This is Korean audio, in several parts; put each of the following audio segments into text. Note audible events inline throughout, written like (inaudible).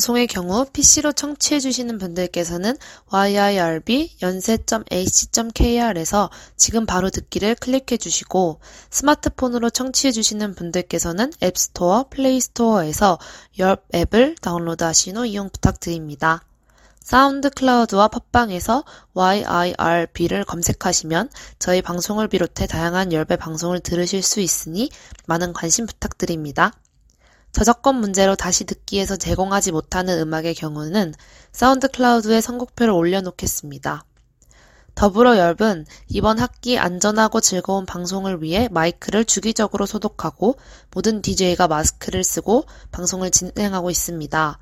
본 방송의 경우 PC로 청취해주시는 분들께서는 yirb 연세.ac.kr에서 지금 바로 듣기를 클릭해주시고 스마트폰으로 청취해주시는 분들께서는 앱스토어, 플레이스토어에서 YIRB 앱을 다운로드하신 후 이용 부탁드립니다. 사운드 클라우드와 팟빵에서 YIRB를 검색하시면 저희 방송을 비롯해 다양한 YIRB 방송을 들으실 수 있으니 많은 관심 부탁드립니다. 저작권 문제로 다시 듣기에서 제공하지 못하는 음악의 경우는 사운드 클라우드에 선곡표를 올려놓겠습니다. 더불어 열분 이번 학기 안전하고 즐거운 방송을 위해 마이크를 주기적으로 소독하고 모든 DJ가 마스크를 쓰고 방송을 진행하고 있습니다.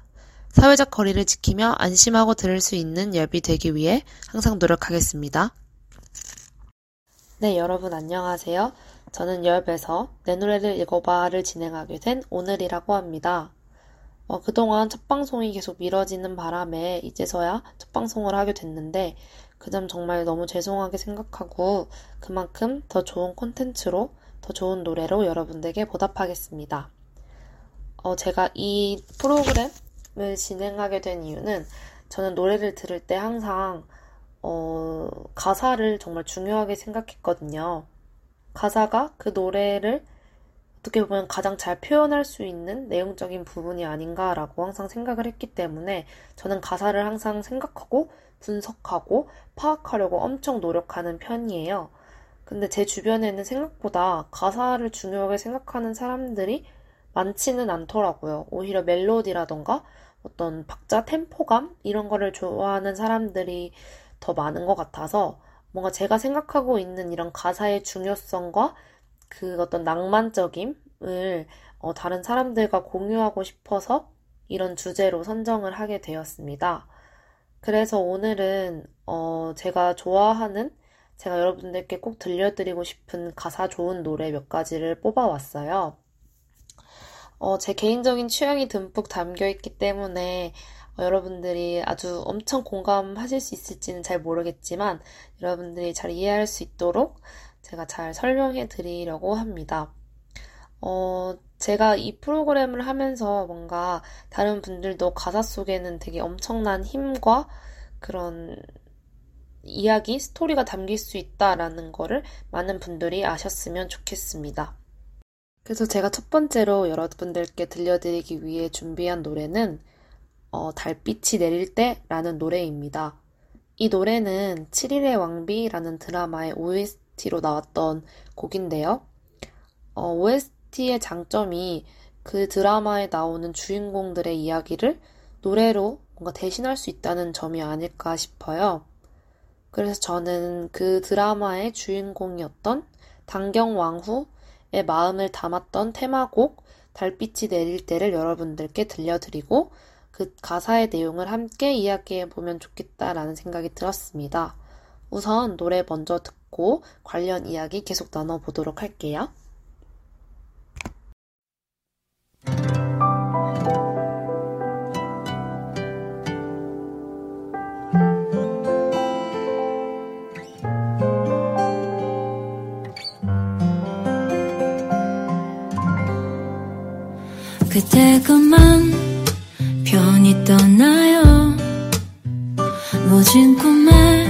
사회적 거리를 지키며 안심하고 들을 수 있는 열비 되기 위해 항상 노력하겠습니다. 네, 여러분 안녕하세요. 저는 열배서 내 노래를 읽어봐를 진행하게 된 오늘이라고 합니다. 어, 그동안 첫 방송이 계속 미뤄지는 바람에 이제서야 첫 방송을 하게 됐는데 그 점 정말 너무 죄송하게 생각하고 그만큼 더 좋은 콘텐츠로 더 좋은 노래로 여러분들에게 보답하겠습니다. 어, 제가 이 프로그램을 진행하게 된 이유는 저는 노래를 들을 때 항상 어, 가사를 정말 중요하게 생각했거든요. 가사가 그 노래를 어떻게 보면 가장 잘 표현할 수 있는 내용적인 부분이 아닌가라고 항상 생각을 했기 때문에 저는 가사를 항상 생각하고 분석하고 파악하려고 엄청 노력하는 편이에요. 근데 제 주변에는 생각보다 가사를 중요하게 생각하는 사람들이 많지는 않더라고요. 오히려 멜로디라던가 어떤 박자 템포감 이런 거를 좋아하는 사람들이 더 많은 것 같아서 뭔가 제가 생각하고 있는 이런 가사의 중요성과 그 어떤 낭만적임을 어, 다른 사람들과 공유하고 싶어서 이런 주제로 선정을 하게 되었습니다. 그래서 오늘은 어, 제가 좋아하는 제가 여러분들께 꼭 들려드리고 싶은 가사 좋은 노래 몇 가지를 뽑아왔어요. 어, 제 개인적인 취향이 듬뿍 담겨 있기 때문에 어, 여러분들이 아주 엄청 공감하실 수 있을지는 잘 모르겠지만 여러분들이 잘 이해할 수 있도록 제가 잘 설명해 드리려고 합니다. 어, 제가 이 프로그램을 하면서 뭔가 다른 분들도 가사 속에는 되게 엄청난 힘과 그런 이야기, 스토리가 담길 수 있다라는 거를 많은 분들이 아셨으면 좋겠습니다. 그래서 제가 첫 번째로 여러분들께 들려드리기 위해 준비한 노래는 어, 달빛이 내릴 때 라는 노래입니다. 이 노래는 7일의 왕비라는 드라마의 OST로 나왔던 곡인데요. 어, OST의 장점이 그 드라마에 나오는 주인공들의 이야기를 노래로 뭔가 대신할 수 있다는 점이 아닐까 싶어요. 그래서 저는 그 드라마의 주인공이었던 당경왕후의 마음을 담았던 테마곡 달빛이 내릴 때를 여러분들께 들려드리고 그 가사의 내용을 함께 이야기해 보면 좋겠다라는 생각이 들었습니다. 우선 노래 먼저 듣고 관련 이야기 계속 나눠보도록 할게요. 그때 그만 떠나요. 모진 꿈에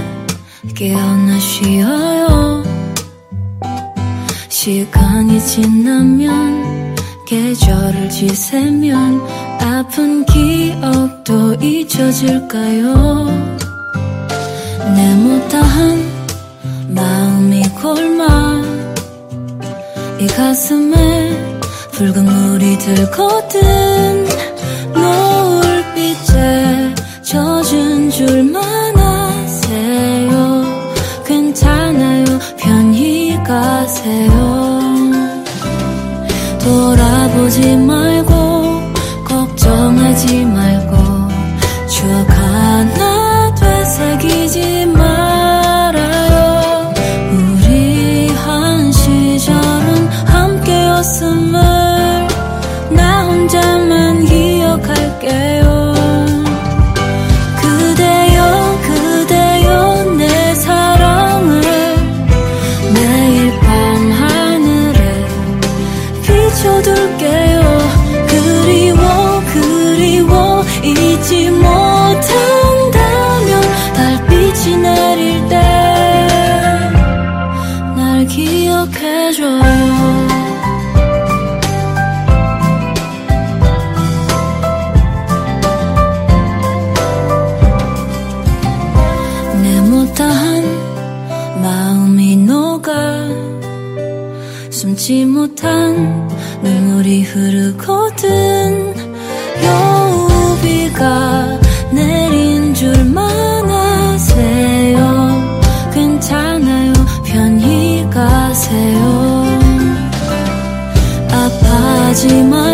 깨어나 쉬어요. 시간이 지나면 계절을 지새면 아픈 기억도 잊혀질까요? 내 못다한 마음이 골마 이 가슴에 붉은 물이 들거든 노을빛에 젖은 줄만 아세요. 괜찮아요. 편히 가세요. 돌아보지 말고 아파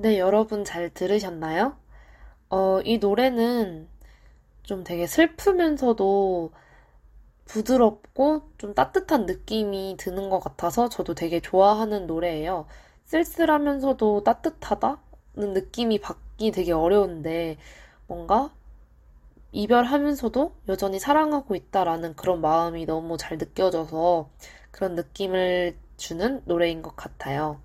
네, 여러분 잘 들으셨나요? 어, 이 노래는 좀 되게 슬프면서도 부드럽고 좀 따뜻한 느낌이 드는 것 같아서 저도 되게 좋아하는 노래예요. 쓸쓸하면서도 따뜻하다는 느낌이 받기 되게 어려운데 뭔가 이별하면서도 여전히 사랑하고 있다라는 그런 마음이 너무 잘 느껴져서 그런 느낌을 주는 노래인 것 같아요.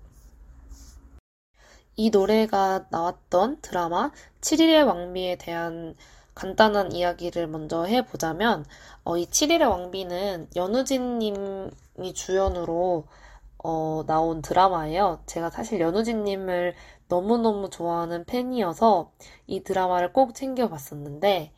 이 노래가 나왔던 드라마 7일의 왕비에 대한 간단한 이야기를 먼저 해보자면, 어, 이 7일의 왕비는 연우진 님이 주연으로 어, 나온 드라마예요. 제가 사실 연우진 님을 너무너무 좋아하는 팬이어서 이 드라마를 꼭 챙겨봤었는데,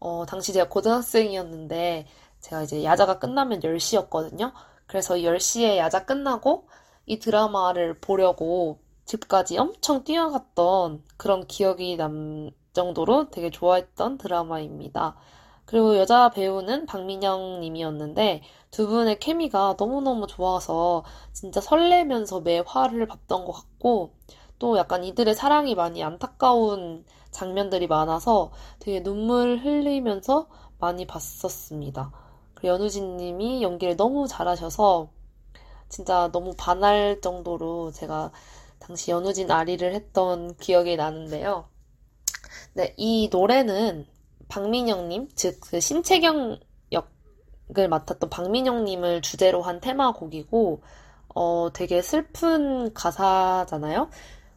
어, 당시 제가 고등학생이었는데, 제가 이제 야자가 끝나면 10시였거든요. 그래서 10시에 야자 끝나고 이 드라마를 보려고 집까지 엄청 뛰어갔던 그런 기억이 남 정도로 되게 좋아했던 드라마입니다. 그리고 여자 배우는 박민영 님이었는데 두 분의 케미가 너무너무 좋아서 진짜 설레면서 매 화를 봤던 것 같고 또 약간 이들의 사랑이 많이 안타까운 장면들이 많아서 되게 눈물 흘리면서 많이 봤었습니다. 그리고 연우진 님이 연기를 너무 잘하셔서 진짜 너무 반할 정도로 제가 당시 연우진 아리를 했던 기억이 나는데요. 네, 이 노래는 박민영님, 즉, 그 신채경 역을 맡았던 박민영님을 주제로 한 테마곡이고, 어, 되게 슬픈 가사잖아요?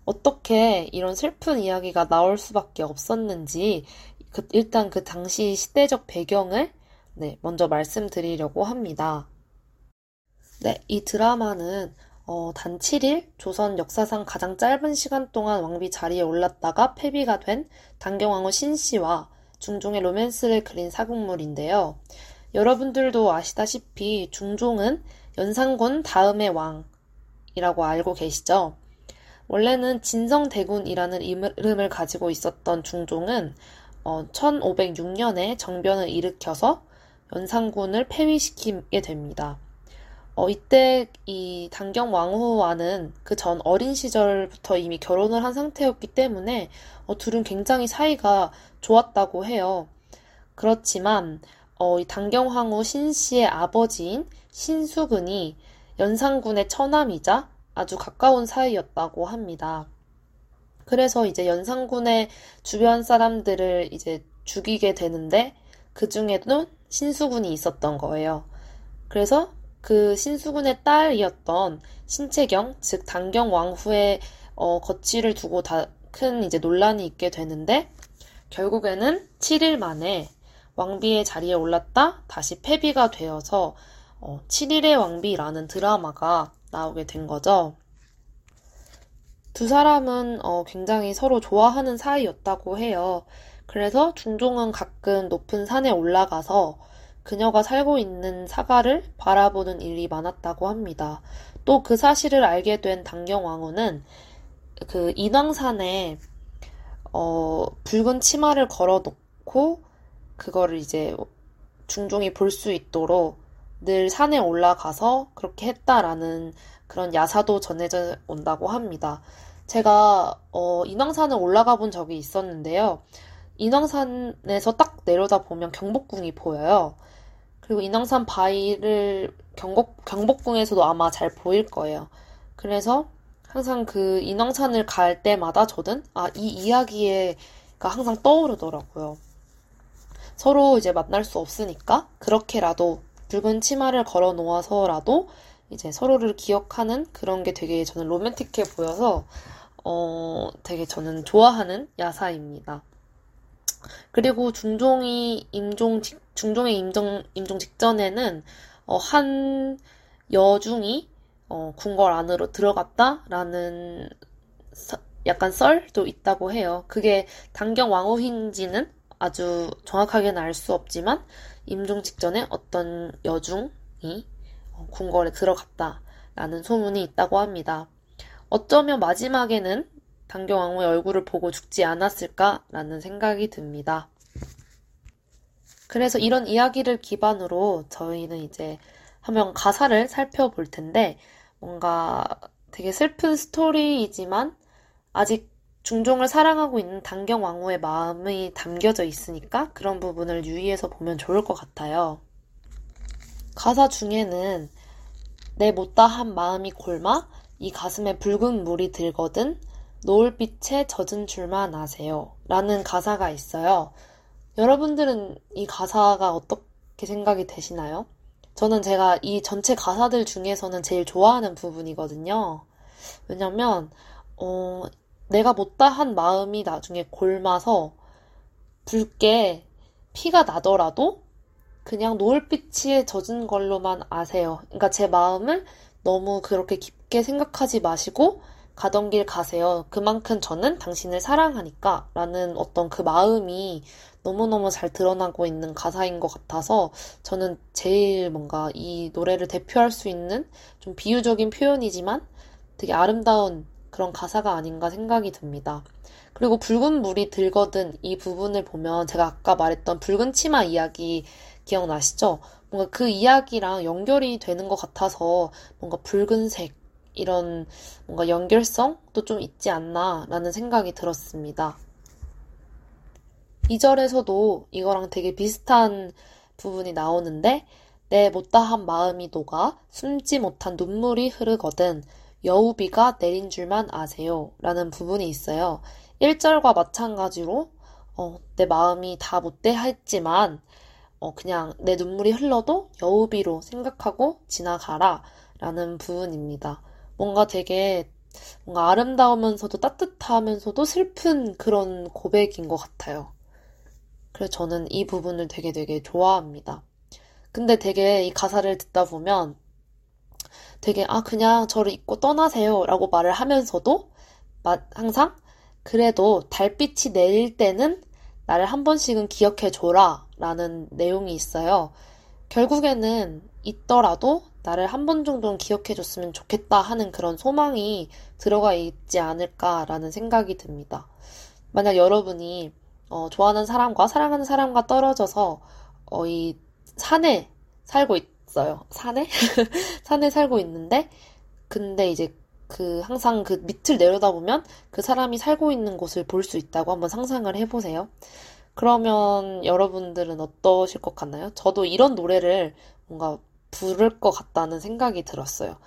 어떻게 이런 슬픈 이야기가 나올 수밖에 없었는지, 그, 일단 그 당시 시대적 배경을, 네, 먼저 말씀드리려고 합니다. 네, 이 드라마는 어, 단 7일 조선 역사상 가장 짧은 시간 동안 왕비 자리에 올랐다가 폐비가 된 단경왕후 신씨와 중종의 로맨스를 그린 사극물인데요. 여러분들도 아시다시피 중종은 연산군 다음의 왕이라고 알고 계시죠? 원래는 진성대군이라는 이름을 가지고 있었던 중종은 어, 1506년에 정변을 일으켜서 연산군을 폐위시키게 됩니다. 어, 이때 이 단경 왕후와는 그 전 어린 시절부터 이미 결혼을 한 상태였기 때문에 어, 둘은 굉장히 사이가 좋았다고 해요. 그렇지만 어, 이 단경 왕후 신씨의 아버지인 신수근이 연산군의 처남이자 아주 가까운 사이였다고 합니다. 그래서 이제 연산군의 주변 사람들을 이제 죽이게 되는데 그 중에도 신수군이 있었던 거예요. 그래서 그 신수군의 딸이었던 신채경, 즉 단경 왕후의 어, 거취를 두고 다 큰 이제 논란이 있게 되는데 결국에는 7일 만에 왕비의 자리에 올랐다 다시 폐비가 되어서 어, 7일의 왕비라는 드라마가 나오게 된 거죠. 두 사람은 어, 굉장히 서로 좋아하는 사이였다고 해요. 그래서 중종은 가끔 높은 산에 올라가서 그녀가 살고 있는 사가를 바라보는 일이 많았다고 합니다. 또 그 사실을 알게 된 당경왕후는 그 인왕산에 어, 붉은 치마를 걸어 놓고 그거를 이제 중종이 볼 수 있도록 늘 산에 올라가서 그렇게 했다라는 그런 야사도 전해져 온다고 합니다. 제가 어, 인왕산을 올라가 본 적이 있었는데요. 인왕산에서 딱 내려다 보면 경복궁이 보여요. 그리고 인왕산 바위를 경복, 경복궁에서도 아마 잘 보일 거예요. 그래서 항상 그 인왕산을 갈 때마다 저는 아, 이 이야기가 항상 떠오르더라고요. 서로 이제 만날 수 없으니까 그렇게라도 붉은 치마를 걸어 놓아서라도 이제 서로를 기억하는 그런 게 되게 저는 로맨틱해 보여서 어 되게 저는 좋아하는 야사입니다. 그리고 중종이 임종 중종의 임종 임종 직전에는 어, 한 여중이 어, 궁궐 안으로 들어갔다라는 서, 약간 썰도 있다고 해요. 그게 당경 왕후인지는 아주 정확하게는 알 수 없지만 임종 직전에 어떤 여중이 어, 궁궐에 들어갔다라는 소문이 있다고 합니다. 어쩌면 마지막에는 당경 왕후의 얼굴을 보고 죽지 않았을까라는 생각이 듭니다. 그래서 이런 이야기를 기반으로 저희는 이제 한번 가사를 살펴볼 텐데 뭔가 되게 슬픈 스토리이지만 아직 중종을 사랑하고 있는 당경 왕후의 마음이 담겨져 있으니까 그런 부분을 유의해서 보면 좋을 것 같아요. 가사 중에는 내 못다한 마음이 골마 이 가슴에 붉은 물이 들거든 노을빛에 젖은 줄만 아세요. 라는 가사가 있어요. 여러분들은 이 가사가 어떻게 생각이 되시나요? 저는 제가 이 전체 가사들 중에서는 제일 좋아하는 부분이거든요. 왜냐면, 어, 내가 못다한 마음이 나중에 골마서 붉게 피가 나더라도 그냥 노을빛에 젖은 걸로만 아세요. 그러니까 제 마음을 너무 그렇게 깊게 생각하지 마시고 가던 길 가세요. 그만큼 저는 당신을 사랑하니까 라는 어떤 그 마음이 너무너무 잘 드러나고 있는 가사인 것 같아서 저는 제일 뭔가 이 노래를 대표할 수 있는 좀 비유적인 표현이지만 되게 아름다운 그런 가사가 아닌가 생각이 듭니다. 그리고 붉은 물이 들거든 이 부분을 보면 제가 아까 말했던 붉은 치마 이야기 기억나시죠? 뭔가 그 이야기랑 연결이 되는 것 같아서 뭔가 붉은색 이런 뭔가 연결성도 좀 있지 않나라는 생각이 들었습니다. 2절에서도 이거랑 되게 비슷한 부분이 나오는데 내 못다한 마음이 녹아 숨지 못한 눈물이 흐르거든 여우비가 내린 줄만 아세요. 라는 부분이 있어요. 1절과 마찬가지로 어, 내 마음이 다 못돼 했지만 어, 그냥 내 눈물이 흘러도 여우비로 생각하고 지나가라 라는 부분입니다. 뭔가 되게 뭔가 아름다우면서도 따뜻하면서도 슬픈 그런 고백인 것 같아요. 그래서 저는 이 부분을 되게 되게 좋아합니다. 근데 되게 이 가사를 듣다 보면 되게 아 그냥 저를 잊고 떠나세요 라고 말을 하면서도 항상 그래도 달빛이 내릴 때는 나를 한 번씩은 기억해 줘라 라는 내용이 있어요. 결국에는 있더라도 나를 한 번 정도는 기억해 줬으면 좋겠다 하는 그런 소망이 들어가 있지 않을까라는 생각이 듭니다. 만약 여러분이 어, 좋아하는 사람과 사랑하는 사람과 떨어져서 어, 이 산에 살고 있어요. 산에? (laughs) 산에 살고 있는데 근데 이제 그 항상 그 밑을 내려다보면 그 사람이 살고 있는 곳을 볼 수 있다고 한번 상상을 해보세요. 그러면 여러분들은 어떠실 것 같나요? 저도 이런 노래를 뭔가 부를 것 같다는 생각이 들었어요.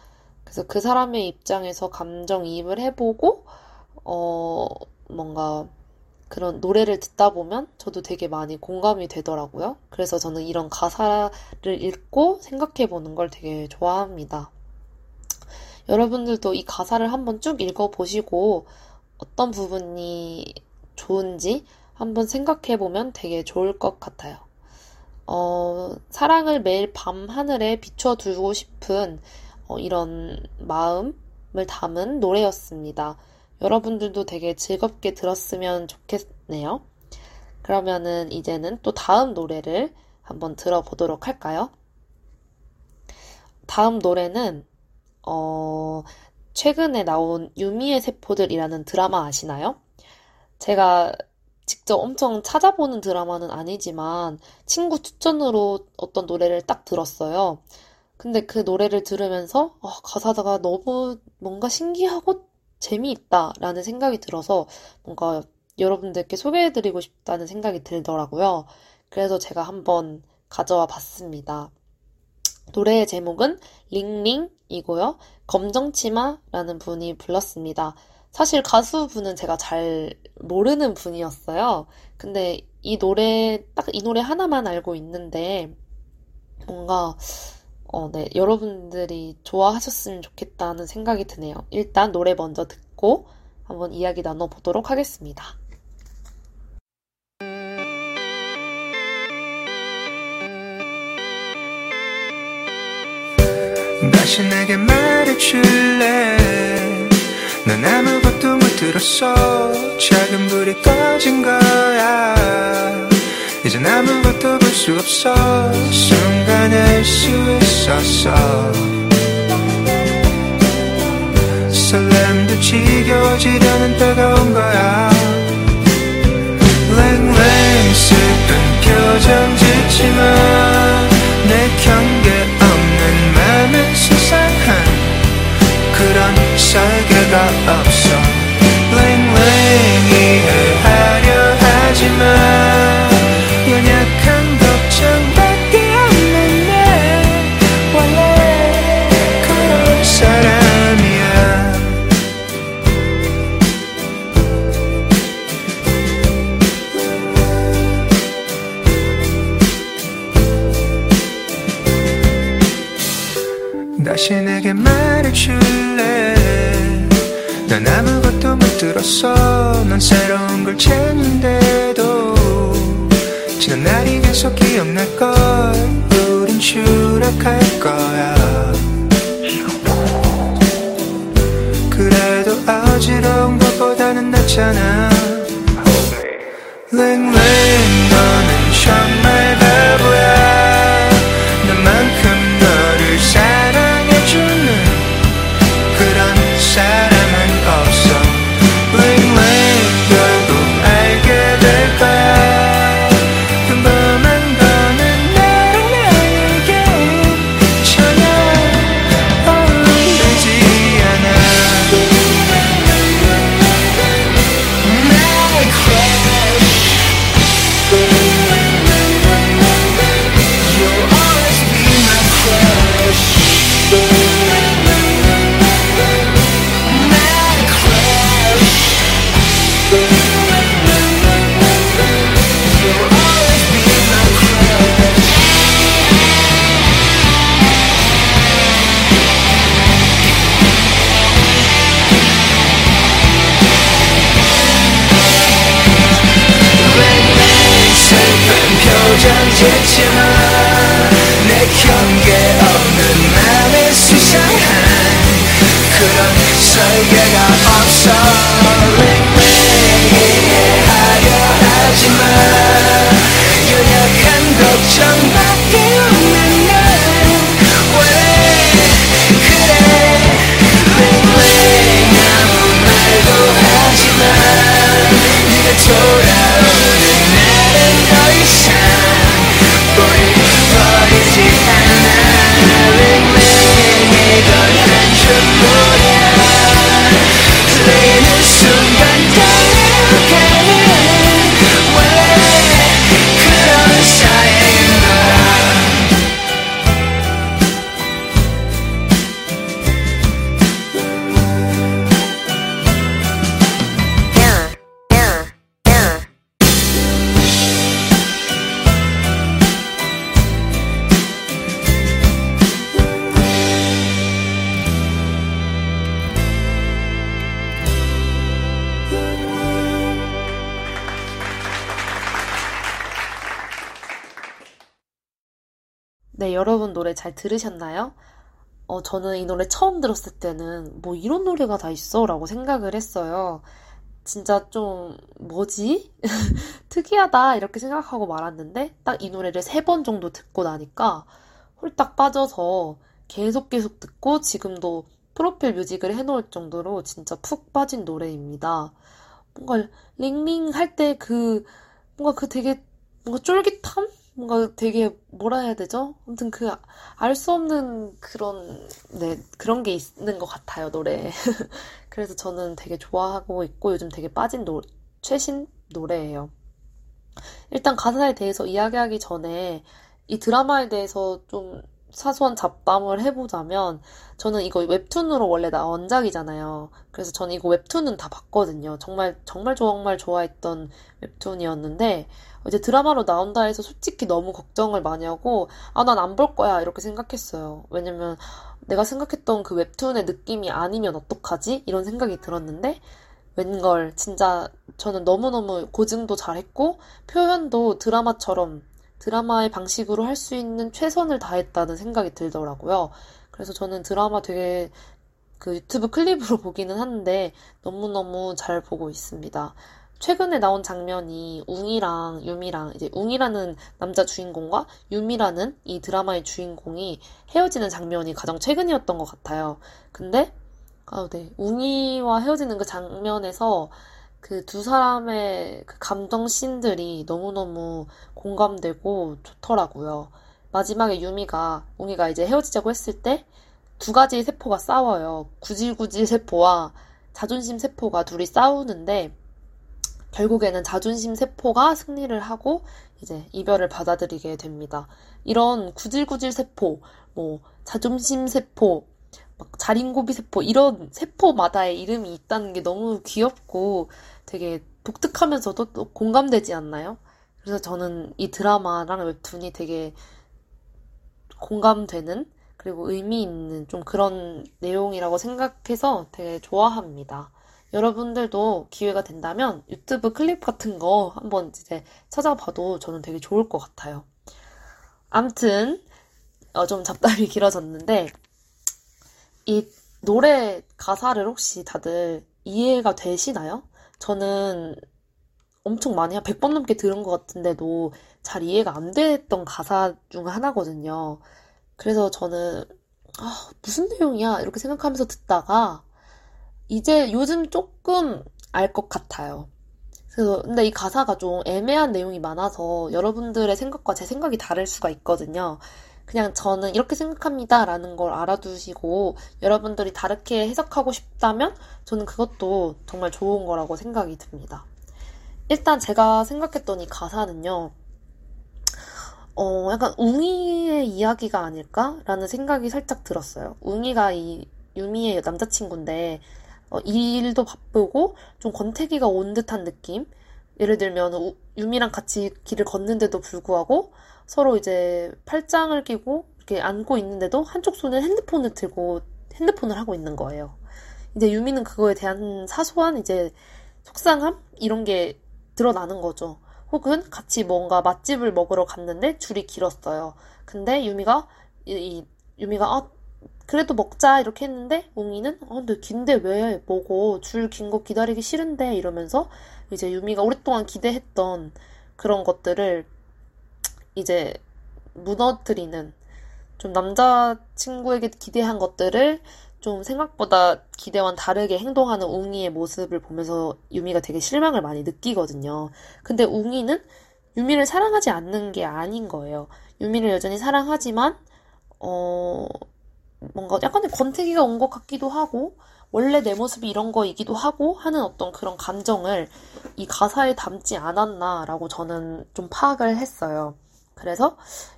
그래서 그 사람의 입장에서 감정이입을 해보고, 어, 뭔가 그런 노래를 듣다 보면 저도 되게 많이 공감이 되더라고요. 그래서 저는 이런 가사를 읽고 생각해 보는 걸 되게 좋아합니다. 여러분들도 이 가사를 한번 쭉 읽어 보시고 어떤 부분이 좋은지 한번 생각해 보면 되게 좋을 것 같아요. 어, 사랑을 매일 밤 하늘에 비춰두고 싶은 어, 이런 마음을 담은 노래였습니다. 여러분들도 되게 즐겁게 들었으면 좋겠네요. 그러면은 이제는 또 다음 노래를 한번 들어보도록 할까요? 다음 노래는, 어, 최근에 나온 유미의 세포들이라는 드라마 아시나요? 제가 직접 엄청 찾아보는 드라마는 아니지만 친구 추천으로 어떤 노래를 딱 들었어요. 근데 그 노래를 들으면서 어, 가사가 너무 뭔가 신기하고 재미있다 라는 생각이 들어서 뭔가 여러분들께 소개해드리고 싶다는 생각이 들더라고요. 그래서 제가 한번 가져와 봤습니다. 노래의 제목은 링링이고요. 검정치마라는 분이 불렀습니다. 사실 가수분은 제가 잘 모르는 분이었어요. 근데 이 노래, 딱 이 노래 하나만 알고 있는데, 뭔가, 어, 네, 여러분들이 좋아하셨으면 좋겠다는 생각이 드네요. 일단 노래 먼저 듣고 한번 이야기 나눠보도록 하겠습니다. 다시 내게 말해줄래 난 아무것도 못 들었어 작은 불이 꺼진 거야 이젠 아무것도 볼 수 없어. 순간을 수 있었어 설렘도 지겨워지려는 온 거야. 랭랭 슬픈 표정 짓지만 내 경계 없는 맘은 수상한 그런 설계가 없 넌 새로운 걸 찾는데도 지난 날이 계속 기억날걸 우린 추락할 거야. 그래도 어지러운 것보다는 낫잖아. 랭랭 들으셨나요? 어, 저는 이 노래 처음 들었을 때는 뭐 이런 노래가 다 있어? 라고 생각을 했어요. 진짜 좀 뭐지? (laughs) 특이하다 이렇게 생각하고 말았는데 딱 이 노래를 세 번 정도 듣고 나니까 홀딱 빠져서 계속 계속 듣고 지금도 프로필 뮤직을 해놓을 정도로 진짜 푹 빠진 노래입니다. 뭔가 링링 할 때 그 뭔가 그 되게 뭔가 쫄깃함? 뭔가 되게 뭐라 해야 되죠? 아무튼 그 알 수 없는 그런 네 그런 게 있는 것 같아요 노래. (laughs) 그래서 저는 되게 좋아하고 있고 요즘 되게 빠진 노 최신 노래예요. 일단 가사에 대해서 이야기하기 전에 이 드라마에 대해서 좀 사소한 잡담을 해보자면 저는 이거 웹툰으로 원래 나 원작이잖아요. 그래서 저는 이거 웹툰은 다 봤거든요. 정말 정말 정말 좋아했던 웹툰이었는데 이제 드라마로 나온다 해서 솔직히 너무 걱정을 많이 하고 아 난 안 볼 거야 이렇게 생각했어요. 왜냐면 내가 생각했던 그 웹툰의 느낌이 아니면 어떡하지? 이런 생각이 들었는데 웬걸 진짜 저는 너무너무 고증도 잘했고 표현도 드라마처럼 드라마의 방식으로 할 수 있는 최선을 다했다는 생각이 들더라고요. 그래서 저는 드라마 되게 그 유튜브 클립으로 (laughs) 보기는 하는데 너무너무 잘 보고 있습니다. 최근에 나온 장면이 웅이랑 유미랑 이제 웅이라는 남자 주인공과 유미라는 이 드라마의 주인공이 헤어지는 장면이 가장 최근이었던 것 같아요. 근데 아, 네. 웅이와 헤어지는 그 장면에서 그 두 사람의 그 감정 씬들이 너무너무 공감되고 좋더라고요. 마지막에 유미가, 웅이가 이제 헤어지자고 했을 때 두 가지 세포가 싸워요. 구질구질 세포와 자존심 세포가 둘이 싸우는데 결국에는 자존심 세포가 승리를 하고 이제 이별을 받아들이게 됩니다. 이런 구질구질 세포, 뭐 자존심 세포, 막 자린고비 세포 이런 세포마다의 이름이 있다는 게 너무 귀엽고 되게 독특하면서도 또 공감되지 않나요? 그래서 저는 이 드라마랑 웹툰이 되게 공감되는 그리고 의미 있는 좀 그런 내용이라고 생각해서 되게 좋아합니다. 여러분들도 기회가 된다면 유튜브 클립 같은 거 한번 이제 찾아봐도 저는 되게 좋을 것 같아요. 암튼 어, 좀 잡담이 길어졌는데 이 노래 가사를 혹시 다들 이해가 되시나요? 저는 엄청 많이 한 100번 넘게 들은 것 같은데도 잘 이해가 안 됐던 가사 중 하나거든요. 그래서 저는 아, 무슨 내용이야? 이렇게 생각하면서 듣다가 이제 요즘 조금 알 것 같아요. 그래서 근데 이 가사가 좀 애매한 내용이 많아서 여러분들의 생각과 제 생각이 다를 수가 있거든요. 그냥 저는 이렇게 생각합니다. 라는 걸 알아두시고 여러분들이 다르게 해석하고 싶다면 저는 그것도 정말 좋은 거라고 생각이 듭니다. 일단 제가 생각했던 이 가사는요. 어, 약간 웅이의 이야기가 아닐까라는 생각이 살짝 들었어요. 웅이가 이 유미의 남자친구인데 어, 일도 바쁘고 좀 권태기가 온 듯한 느낌. 예를 들면 우, 유미랑 같이 길을 걷는데도 불구하고 서로 이제 팔짱을 끼고 이렇게 안고 있는데도 한쪽 손에 핸드폰을 들고 핸드폰을 하고 있는 거예요. 이제 유미는 그거에 대한 사소한 이제 속상함 이런 게 드러나는 거죠. 혹은 같이 뭔가 맛집을 먹으러 갔는데 줄이 길었어요. 근데 유미가 이, 이 유미가 아 그래도 먹자 이렇게 했는데 웅이는 아 근데 긴데 왜 먹어 줄 긴 거 기다리기 싫은데 이러면서 이제 유미가 오랫동안 기대했던 그런 것들을 이제 무너뜨리는 좀 남자친구에게 기대한 것들을 좀 생각보다 기대와는 다르게 행동하는 웅이의 모습을 보면서 유미가 되게 실망을 많이 느끼거든요. 근데 웅이는 유미를 사랑하지 않는 게 아닌 거예요. 유미를 여전히 사랑하지만, 어, 뭔가 약간의 권태기가 온 것 같기도 하고, 원래 내 모습이 이런 거이기도 하고 하는 어떤 그런 감정을 이 가사에 담지 않았나라고 저는 좀 파악을 했어요. 그래서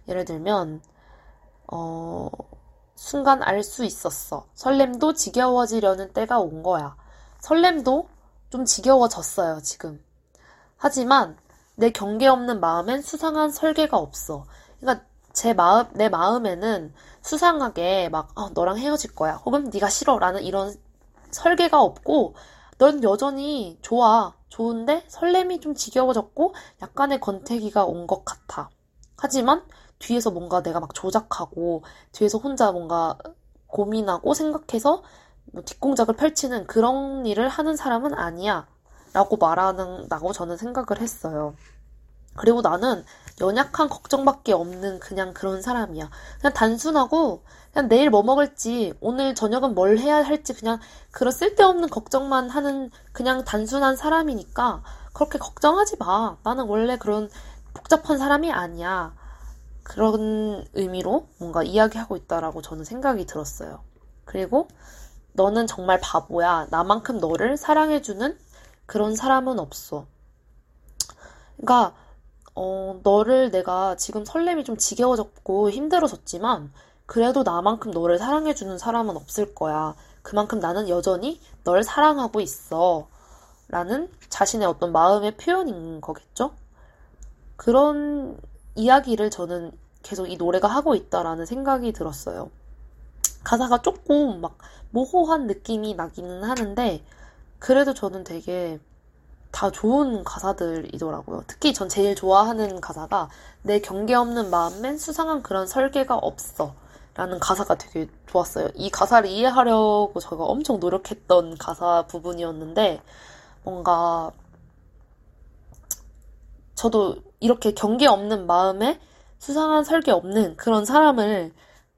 예를 들면 어 순간 알 수 있었어. 설렘도 지겨워지려는 때가 온 거야. 설렘도 좀 지겨워졌어요, 지금. 하지만 내 경계 없는 마음엔 수상한 설계가 없어. 그러니까 제 마음, 내 마음에는 수상하게 막 어, 너랑 헤어질 거야. 혹은 네가 싫어라는 이런 설계가 없고 넌 여전히 좋아. 좋은데 설렘이 좀 지겨워졌고 약간의 권태기가 온 것 같아. 하지만 뒤에서 뭔가 내가 막 조작하고 뒤에서 혼자 뭔가 고민하고 생각해서 뭐 뒷공작을 펼치는 그런 일을 하는 사람은 아니야. 라고 말하는다고 저는 생각을 했어요. 그리고 나는 연약한 걱정밖에 없는 그냥 그런 사람이야. 그냥 단순하고 그냥 내일 뭐 먹을지 오늘 저녁은 뭘 해야 할지 그냥 그런 쓸데없는 걱정만 하는 그냥 단순한 사람이니까 그렇게 걱정하지 마. 나는 원래 그런 복잡한 사람이 아니야. 그런 의미로 뭔가 이야기하고 있다라고 저는 생각이 들었어요. 그리고 너는 정말 바보야. 나만큼 너를 사랑해주는 그런 사람은 없어. 그러니까 어, 너를 내가 지금 설렘이 좀 지겨워졌고 힘들어졌지만 그래도 나만큼 너를 사랑해주는 사람은 없을 거야. 그만큼 나는 여전히 널 사랑하고 있어. 라는 자신의 어떤 마음의 표현인 거겠죠? 그런 이야기를 저는 계속 이 노래가 하고 있다라는 생각이 들었어요. 가사가 조금 막 모호한 느낌이 나기는 하는데, 그래도 저는 되게 다 좋은 가사들이더라고요. 특히 전 제일 좋아하는 가사가 내 경계 없는 마음엔 수상한 그런 설계가 없어. 라는 가사가 되게 좋았어요. 이 가사를 이해하려고 제가 엄청 노력했던 가사 부분이었는데, 뭔가, 저도 이렇게 경계 없는 마음에 수상한 설계 없는 그런 사람을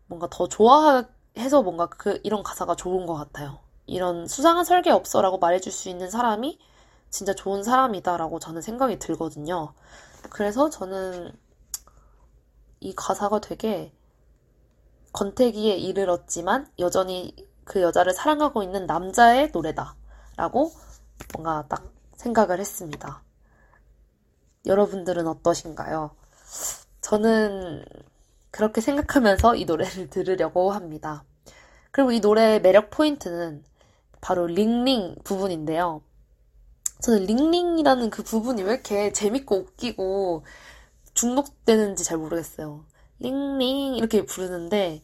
뭔가 더 좋아해서 뭔가 그, 이런 가사가 좋은 것 같아요. 이런 수상한 설계 없어라고 말해줄 수 있는 사람이 진짜 좋은 사람이다라고 저는 생각이 들거든요. 그래서 저는 이 가사가 되게 건태기에 이르렀지만 여전히 그 여자를 사랑하고 있는 남자의 노래다라고 뭔가 딱 생각을 했습니다. 여러분들은 어떠신가요? 저는 그렇게 생각하면서 이 노래를 들으려고 합니다. 그리고 이 노래의 매력 포인트는 바로 링링 부분인데요. 저는 링링이라는 그 부분이 왜 이렇게 재밌고 웃기고 중독되는지 잘 모르겠어요. 링링 이렇게 부르는데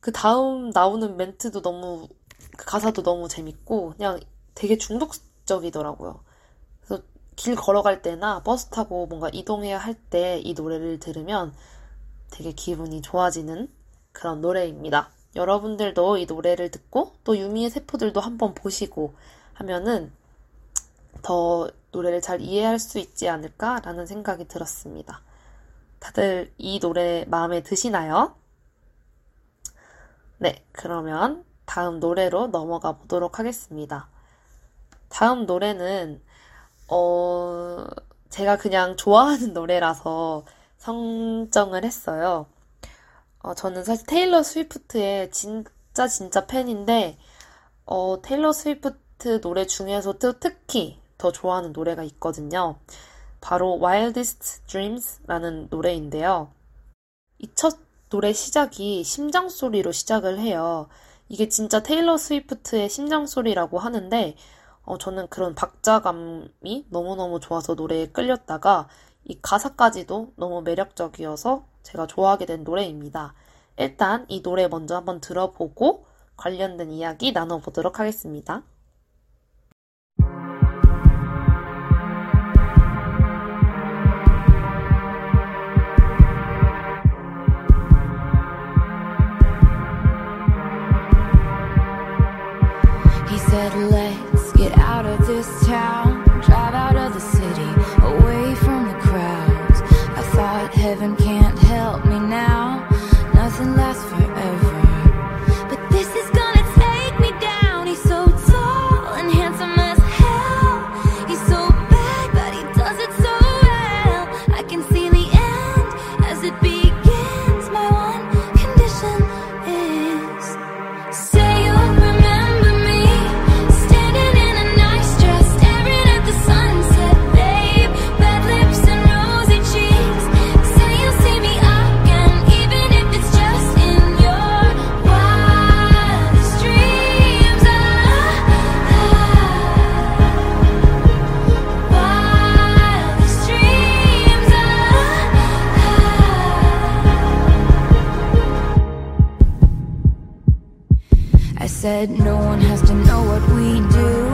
그 다음 나오는 멘트도 너무 그 가사도 너무 재밌고 그냥 되게 중독적이더라고요. 길 걸어갈 때나 버스 타고 뭔가 이동해야 할 때 이 노래를 들으면 되게 기분이 좋아지는 그런 노래입니다. 여러분들도 이 노래를 듣고 또 유미의 세포들도 한번 보시고 하면은 더 노래를 잘 이해할 수 있지 않을까라는 생각이 들었습니다. 다들 이 노래 마음에 드시나요? 네, 그러면 다음 노래로 넘어가 보도록 하겠습니다. 다음 노래는, 어, 제가 그냥 좋아하는 노래라서 성정을 했어요. 어, 저는 사실 테일러 스위프트의 진짜 진짜 팬인데, 어, 테일러 스위프트 노래 중에서도 특히 더 좋아하는 노래가 있거든요. 바로 Wildest Dreams라는 노래인데요. 이 첫 노래 시작이 심장 소리로 시작을 해요. 이게 진짜 테일러 스위프트의 심장 소리라고 하는데 어, 저는 그런 박자감이 너무너무 좋아서 노래에 끌렸다가 이 가사까지도 너무 매력적이어서 제가 좋아하게 된 노래입니다. 일단 이 노래 먼저 한번 들어보고 관련된 이야기 나눠보도록 하겠습니다. Said no one has to know what we do.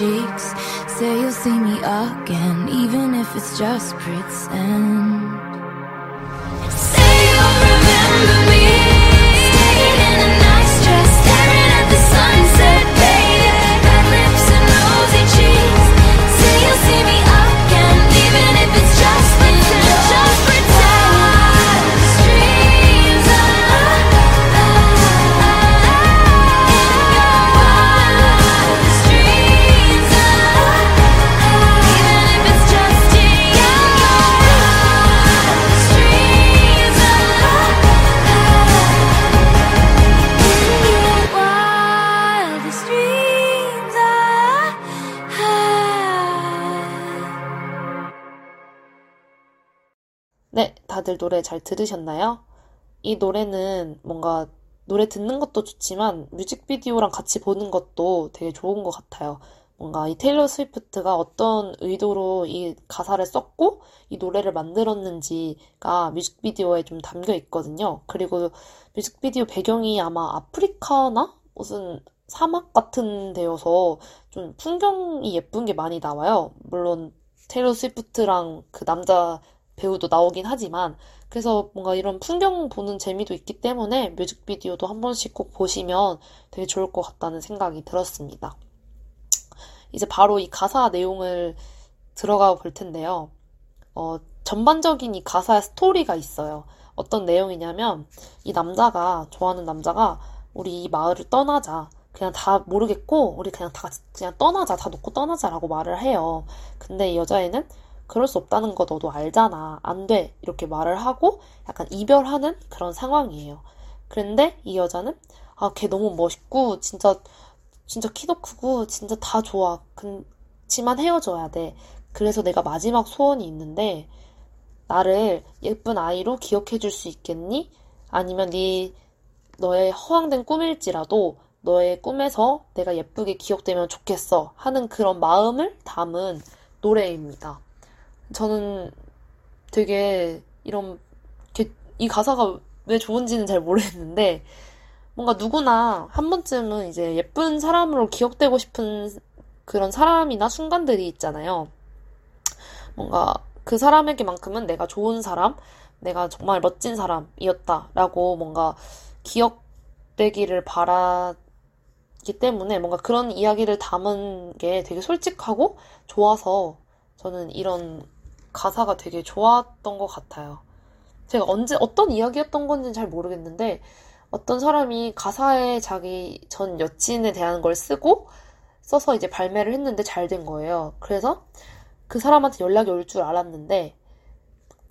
Cheeks. Say you'll see me again, even if it's just pretend. 다들 노래 잘 들으셨나요? 이 노래는 뭔가 노래 듣는 것도 좋지만 뮤직비디오랑 같이 보는 것도 되게 좋은 것 같아요. 뭔가 이 테일러 스위프트가 어떤 의도로 이 가사를 썼고 이 노래를 만들었는지가 뮤직비디오에 좀 담겨 있거든요. 그리고 뮤직비디오 배경이 아마 아프리카나 무슨 사막 같은 데여서 좀 풍경이 예쁜 게 많이 나와요. 물론 테일러 스위프트랑 그 남자 배우도 나오긴 하지만 그래서 뭔가 이런 풍경 보는 재미도 있기 때문에 뮤직비디오도 한 번씩 꼭 보시면 되게 좋을 것 같다는 생각이 들었습니다. 이제 바로 이 가사 내용을 들어가 볼 텐데요. 어, 전반적인 이 가사의 스토리가 있어요. 어떤 내용이냐면 이 남자가 좋아하는 남자가 우리 이 마을을 떠나자. 그냥 다 모르겠고 우리 그냥 다 그냥 떠나자. 다 놓고 떠나자라고 말을 해요. 근데 이 여자애는 그럴 수 없다는 거 너도 알잖아. 안 돼. 이렇게 말을 하고 약간 이별하는 그런 상황이에요. 그런데 이 여자는 아, 걔 너무 멋있고 진짜 진짜 키도 크고 진짜 다 좋아. 그렇지만 헤어져야 돼. 그래서 내가 마지막 소원이 있는데 나를 예쁜 아이로 기억해 줄 수 있겠니? 아니면 네 너의 허황된 꿈일지라도 너의 꿈에서 내가 예쁘게 기억되면 좋겠어 하는 그런 마음을 담은 노래입니다. 저는 되게 이런 게- 이 가사가 왜 좋은지는 잘 모르겠는데 뭔가 누구나 한 번쯤은 이제 예쁜 사람으로 기억되고 싶은 그런 사람이나 순간들이 있잖아요. 뭔가 그 사람에게만큼은 내가 좋은 사람, 내가 정말 멋진 사람이었다라고 뭔가 기억되기를 바라기 때문에 뭔가 그런 이야기를 담은 게 되게 솔직하고 좋아서 저는 이런 가사가 되게 좋았던 것 같아요. 제가 언제 어떤 이야기였던 건지는 잘 모르겠는데 어떤 사람이 가사에 자기 전 여친에 대한 걸 쓰고 써서 이제 발매를 했는데 잘 된 거예요. 그래서 그 사람한테 연락이 올 줄 알았는데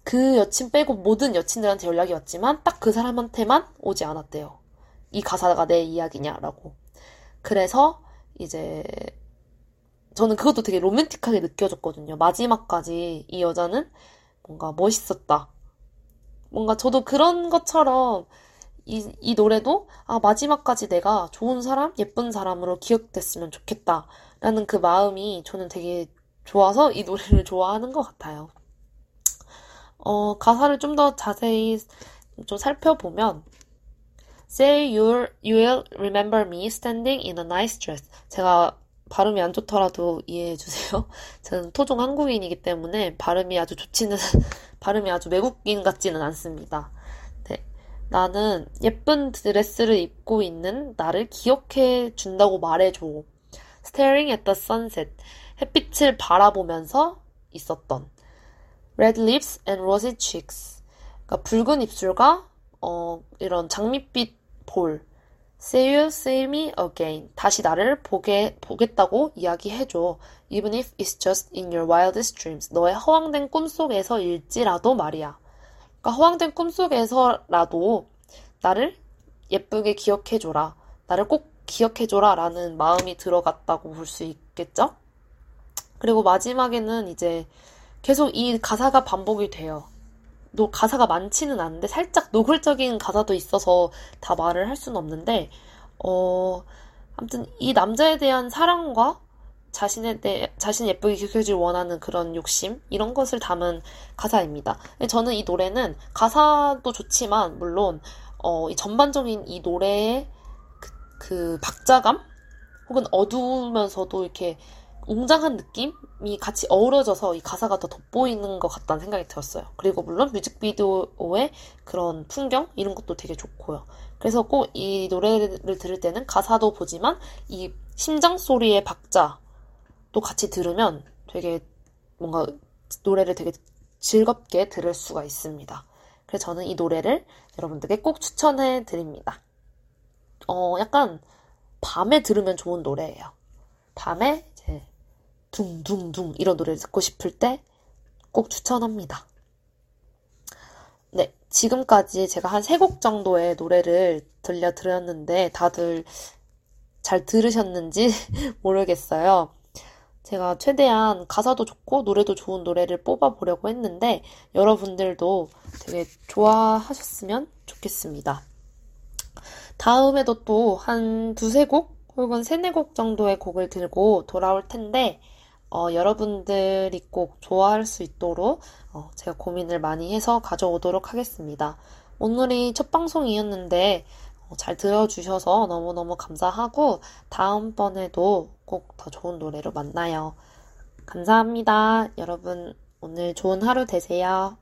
그 여친 빼고 모든 여친들한테 연락이 왔지만 딱 그 사람한테만 오지 않았대요. 이 가사가 내 이야기냐라고. 그래서 이제 저는 그것도 되게 로맨틱하게 느껴졌거든요. 마지막까지 이 여자는 뭔가 멋있었다. 뭔가 저도 그런 것처럼 이, 이 노래도 아, 마지막까지 내가 좋은 사람, 예쁜 사람으로 기억됐으면 좋겠다. 라는 그 마음이 저는 되게 좋아서 이 노래를 (laughs) 좋아하는 것 같아요. 어, 가사를 좀 더 자세히 좀 살펴보면 Say you'll, you'll remember me standing in a nice dress. 제가 발음이 안 좋더라도 이해해 주세요. (laughs) 저는 토종 한국인이기 때문에 발음이 아주 좋지는, (laughs) 발음이 아주 외국인 같지는 않습니다. 네. 나는 예쁜 드레스를 입고 있는 나를 기억해 준다고 말해줘. Staring at the sunset. 햇빛을 바라보면서 있었던. Red lips and rosy cheeks. 그러니까 붉은 입술과 어, 이런 장밋빛 볼. Say you see me again. 다시 나를 보게, 보겠다고 이야기해줘. Even if it's just in your wildest dreams. 너의 허황된 꿈속에서일지라도 말이야. 그러니까 허황된 꿈속에서라도 나를 예쁘게 기억해줘라. 나를 꼭 기억해줘라. 라는 마음이 들어갔다고 볼 수 있겠죠? 그리고 마지막에는 이제 계속 이 가사가 반복이 돼요. 노, 가사가 많지는 않은데 살짝 노골적인 가사도 있어서 다 말을 할 수는 없는데 어 아무튼 이 남자에 대한 사랑과 자신에 대해 자신 예쁘게 기억해주길 원하는 그런 욕심 이런 것을 담은 가사입니다. 저는 이 노래는 가사도 좋지만 물론 어, 이 전반적인 이 노래의 그, 그 박자감 혹은 어두우면서도 이렇게 웅장한 느낌이 같이 어우러져서 이 가사가 더 돋보이는 것 같다는 생각이 들었어요. 그리고 물론 뮤직비디오의 그런 풍경 이런 것도 되게 좋고요. 그래서 꼭 이 노래를 들을 때는 가사도 보지만 이 심장 소리의 박자도 같이 들으면 되게 뭔가 노래를 되게 즐겁게 들을 수가 있습니다. 그래서 저는 이 노래를 여러분들께 꼭 추천해 드립니다. 어, 약간 밤에 들으면 좋은 노래예요. 밤에 둥둥둥 이런 노래를 듣고 싶을 때 꼭 추천합니다. 네, 지금까지 제가 한 세 곡 정도의 노래를 들려드렸는데 다들 잘 들으셨는지 (laughs) 모르겠어요. 제가 최대한 가사도 좋고 노래도 좋은 노래를 뽑아보려고 했는데 여러분들도 되게 좋아하셨으면 좋겠습니다. 다음에도 또 한 두세 곡 혹은 세네 곡 정도의 곡을 들고 돌아올 텐데 어, 여러분들이 꼭 좋아할 수 있도록 어, 제가 고민을 많이 해서 가져오도록 하겠습니다. 오늘이 첫 방송이었는데 어, 잘 들어주셔서 너무너무 감사하고 다음번에도 꼭 더 좋은 노래로 만나요. 감사합니다. 여러분 오늘 좋은 하루 되세요.